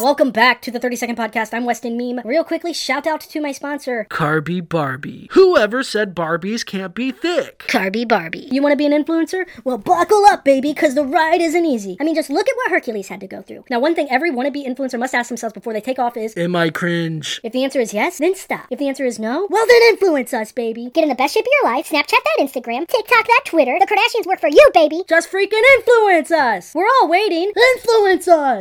Welcome back to the 30 Second Podcast. I'm Westinmeme. Real quickly, shout out to my sponsor, Carby Barbie. Whoever said Barbies can't be thick? Carby Barbie. You want to be an influencer? Well, buckle up, baby, because the ride isn't easy. I mean, just look at what Hercules had to go through. Now, one thing every wannabe influencer must ask themselves before they take off is Am I cringe? if the answer is yes, then stop. If the answer is no, well, then influence us, baby. Get in the best shape of your life. Snapchat that Instagram. TikTok that Twitter. The Kardashians work for you, baby. Just freaking influence us. We're all waiting. Influence us.